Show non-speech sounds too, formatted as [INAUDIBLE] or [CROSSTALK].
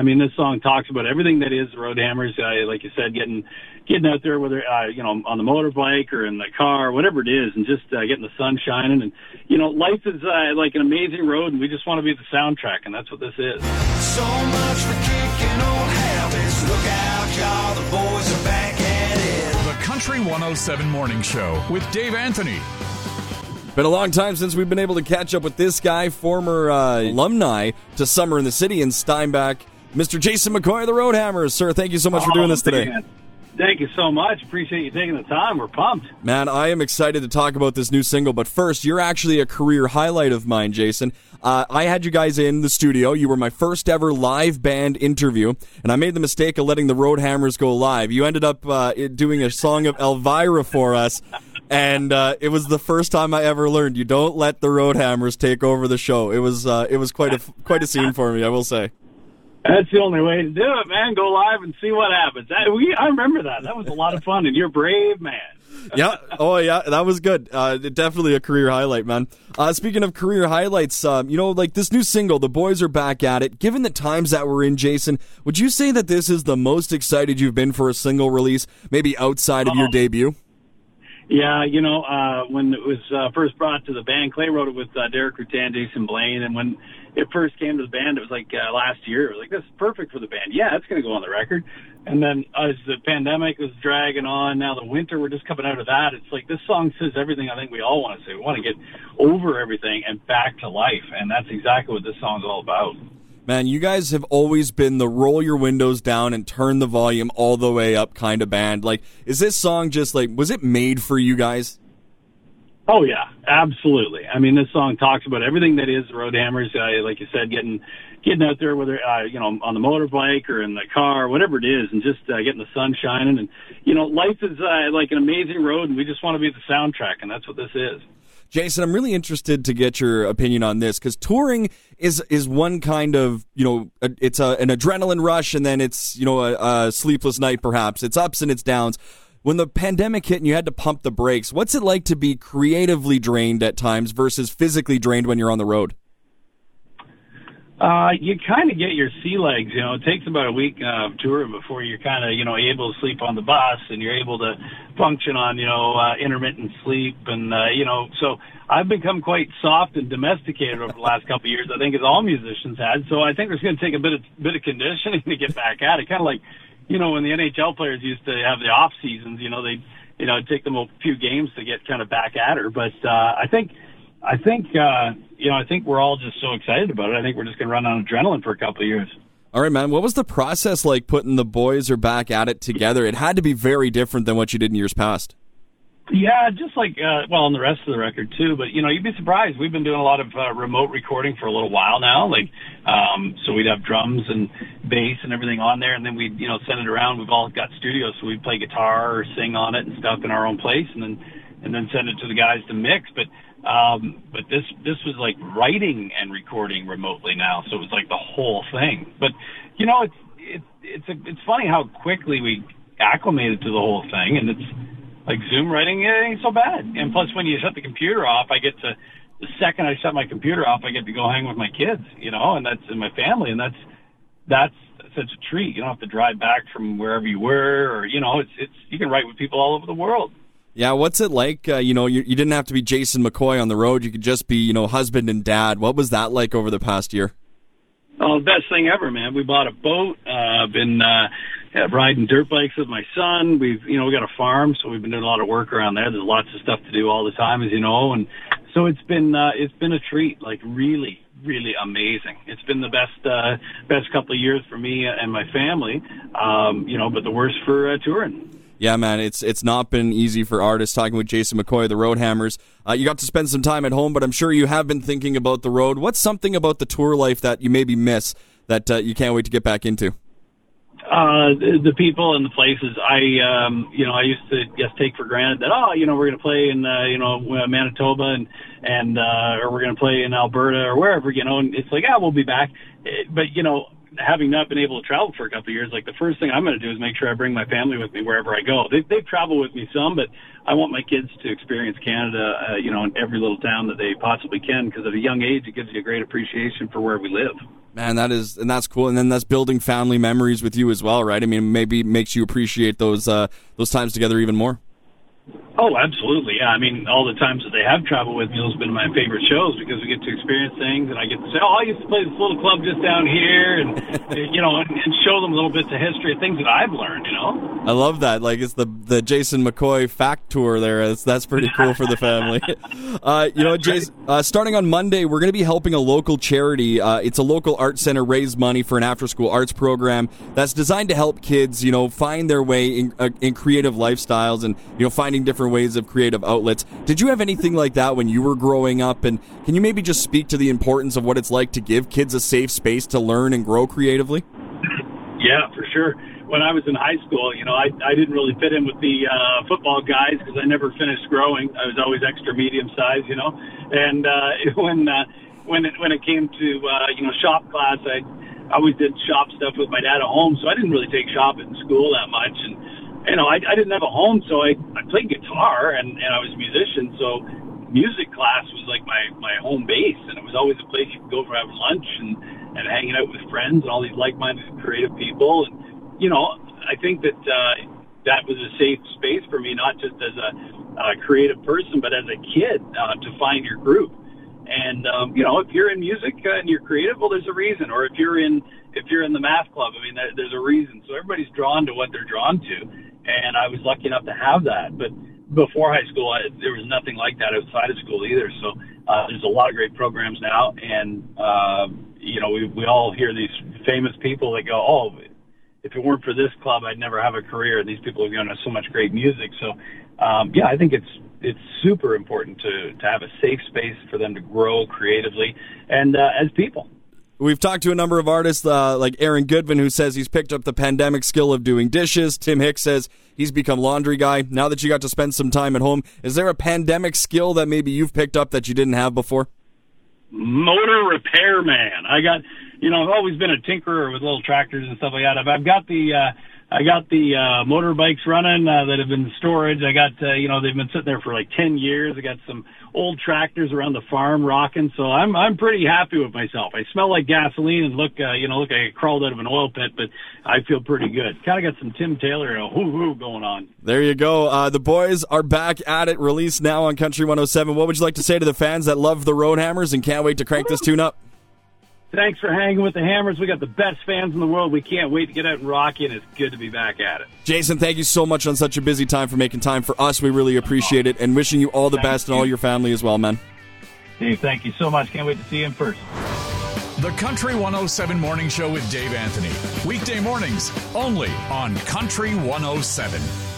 I mean, this song talks about everything that is Road Hammers. Uh, like you said, getting getting out there, whether uh, you know on the motorbike or in the car, whatever it is, and just uh, getting the sun shining. And you know, life is uh, like an amazing road, and we just want to be the soundtrack, and that's what this is. So much for kicking old habits. Look out, y'all, the boys are back at it. The Country 107 Morning Show with Dave Anthony. Been a long time since we've been able to catch up with this guy, former uh, alumni to Summer in the City in Steinbach, Mr. Jason McCoy of the Road Hammers. Sir, thank you so much for doing this today. Man. Thank you so much. Appreciate you taking the time. We're pumped. Man, I am excited to talk about this new single, but first, you're actually a career highlight of mine, Jason. Uh, I had you guys in the studio. You were my first ever live band interview, and I made the mistake of letting the Road Hammers go live. You ended up uh, doing a song of Elvira for us, and uh, it was the first time I ever learned you don't let the Road Hammers take over the show. It was uh, it was quite a quite a scene for me, I will say. That's the only way to do it, man. Go live and see what happens. I, we, I remember that. That was a lot of fun, and you're brave, man. [LAUGHS] yeah. Oh, yeah. That was good. Uh, definitely a career highlight, man. Uh, speaking of career highlights, um, you know, like this new single, "The Boys Are Back at It." Given the times that we're in, Jason, would you say that this is the most excited you've been for a single release, maybe outside of your debut? Yeah, you know, uh, when it was uh, first brought to the band, Clay wrote it with uh, Derek Ruttan, Jason Blaine, and when it first came to the band, it was like uh, last year. It was like this is perfect for the band. Yeah, it's going to go on the record. And then as the pandemic was dragging on, now the winter, we're just coming out of that. It's like this song says everything I think we all want to say. We want to get over everything and back to life, and that's exactly what this song's all about. Man, you guys have always been the roll your windows down and turn the volume all the way up kind of band. Like, is this song just like, was it made for you guys? Oh yeah, absolutely. I mean, this song talks about everything that is Road Hammers. Uh, like you said, getting getting out there, whether uh, you know on the motorbike or in the car, whatever it is, and just uh, getting the sun shining. And you know, life is uh, like an amazing road, and we just want to be the soundtrack, and that's what this is. Jason, I'm really interested to get your opinion on this because touring is is one kind of you know it's a, an adrenaline rush and then it's you know a, a sleepless night perhaps. It's ups and it's downs. When the pandemic hit and you had to pump the brakes, what's it like to be creatively drained at times versus physically drained when you're on the road? Uh, you kind of get your sea legs, you know, it takes about a week uh, of touring before you're kind of, you know, able to sleep on the bus and you're able to function on, you know, uh, intermittent sleep and, uh, you know, so I've become quite soft and domesticated over the last couple of years, I think as all musicians had. So I think it's going to take a bit of, bit of conditioning [LAUGHS] to get back at it. Kind of like, you know, when the NHL players used to have the off seasons, you know, they, you know, take them a few games to get kind of back at her. But, uh, I think, I think, uh, you know, I think we're all just so excited about it. I think we're just going to run on adrenaline for a couple of years. All right, man. What was the process like putting the boys are back at it together? It had to be very different than what you did in years past. Yeah, just like uh, well, on the rest of the record too. But you know, you'd be surprised. We've been doing a lot of uh, remote recording for a little while now. Like, um, so we'd have drums and bass and everything on there, and then we'd you know send it around. We've all got studios, so we'd play guitar or sing on it and stuff in our own place, and then and then send it to the guys to mix. But um, but this this was like writing and recording remotely now, so it was like the whole thing. But you know, it's it's it's a, it's funny how quickly we acclimated to the whole thing, and it's like Zoom writing it ain't so bad. And plus, when you shut the computer off, I get to the second I shut my computer off, I get to go hang with my kids, you know, and that's in my family, and that's that's such a treat. You don't have to drive back from wherever you were, or you know, it's it's you can write with people all over the world. Yeah, what's it like? Uh, you know, you, you didn't have to be Jason McCoy on the road. You could just be, you know, husband and dad. What was that like over the past year? Oh, best thing ever, man. We bought a boat. Uh, been uh, riding dirt bikes with my son. We've, you know, we got a farm, so we've been doing a lot of work around there. There's lots of stuff to do all the time, as you know, and so it's been uh, it's been a treat. Like really, really amazing. It's been the best uh, best couple of years for me and my family. Um, you know, but the worst for uh, touring. Yeah, man, it's it's not been easy for artists. Talking with Jason McCoy, the Road Hammers, uh, you got to spend some time at home, but I'm sure you have been thinking about the road. What's something about the tour life that you maybe miss that uh, you can't wait to get back into? Uh, the, people and the places. I, um, you know, I used to just take for granted that, oh, you know, we're going to play in, uh, you know, Manitoba and, and, uh, or we're going to play in Alberta or wherever, you know, and it's like, ah, we'll be back. But, you know, having not been able to travel for a couple of years, like the first thing I'm going to do is make sure I bring my family with me wherever I go. They they travel with me some, but I want my kids to experience Canada, uh, you know, in every little town that they possibly can, because at a young age it gives you a great appreciation for where we live. Man, that is, and that's cool. And then that's building family memories with you as well, right? I mean, maybe makes you appreciate those uh, those times together even more. Oh, absolutely. Yeah. I mean, all the times that they have traveled with me, those have been my favorite shows because we get to experience things and I get to say, oh, I used to play this little club just down here and, [LAUGHS] you know, and, and show them a little bits of history, of things that I've learned, you know? I love that. Like, it's the, the Jason McCoy fact tour there. That's, that's pretty cool for the family. [LAUGHS] uh, you know, Jason, uh, starting on Monday, we're going to be helping a local charity. Uh, it's a local art center raise money for an after school arts program that's designed to help kids, you know, find their way in, uh, in creative lifestyles and, you know, finding different ways of creative outlets. Did you have anything like that when you were growing up? And can you maybe just speak to the importance of what it's like to give kids a safe space to learn and grow creatively? Yeah, for sure. When I was in high school, you know, I, I didn't really fit in with the uh, football guys because I never finished growing. I was always extra medium size, you know. And uh, [LAUGHS] when uh, when it, when it came to uh, you know shop class, I always did shop stuff with my dad at home, so I didn't really take shop in school that much. And you know, I, I didn't have a home, so I, I played guitar and, and I was a musician. So music class was like my, my home base and it was always a place you could go for having lunch and, and hanging out with friends and all these like-minded creative people. And, you know, I think that, uh, that was a safe space for me, not just as a, a creative person, but as a kid, uh, to find your group. And um, you know, if you're in music and you're creative, well, there's a reason. Or if you're in if you're in the math club, I mean, there, there's a reason. So everybody's drawn to what they're drawn to and I was lucky enough to have that. But before high school, I, there was nothing like that outside of school either. So uh, there's a lot of great programs now, and uh, you know we we all hear these famous people that go, "Oh, if it weren't for this club, I'd never have a career." And these people have given us so much great music. So um, yeah, I think it's it's super important to to have a safe space for them to grow creatively and uh, as people. We've talked to a number of artists uh, like Aaron Goodvin, who says he's picked up the pandemic skill of doing dishes. Tim Hicks says he's become laundry guy. Now that you got to spend some time at home, is there a pandemic skill that maybe you've picked up that you didn't have before? Motor repair man. I got, you know, I've always been a tinkerer with little tractors and stuff like that. I've, got the, uh, I got the uh, motorbikes running uh, that have been in storage. I got, uh, you know, they've been sitting there for like ten years. I got some old tractors around the farm rocking, so I'm I'm pretty happy with myself. I smell like gasoline and look, uh, you know, look I crawled out of an oil pit, but I feel pretty good. Kind of got some Tim Taylor, you know, hoo hoo going on. There you go. Uh, the boys are back at it. Released now on Country 107. What would you like to say to the fans that love the Road Hammers and can't wait to crank this tune up? Thanks for hanging with the Hammers. We got the best fans in the world. We can't wait to get out and rock you, and it's good to be back at it. Jason, thank you so much on such a busy time for making time for us. We really appreciate it, and wishing you all the Thank best and all your family as well, man. Dave, thank you so much. Can't wait to see you in person. The Country 107 Morning Show with Dave Anthony. Weekday mornings only on Country 107.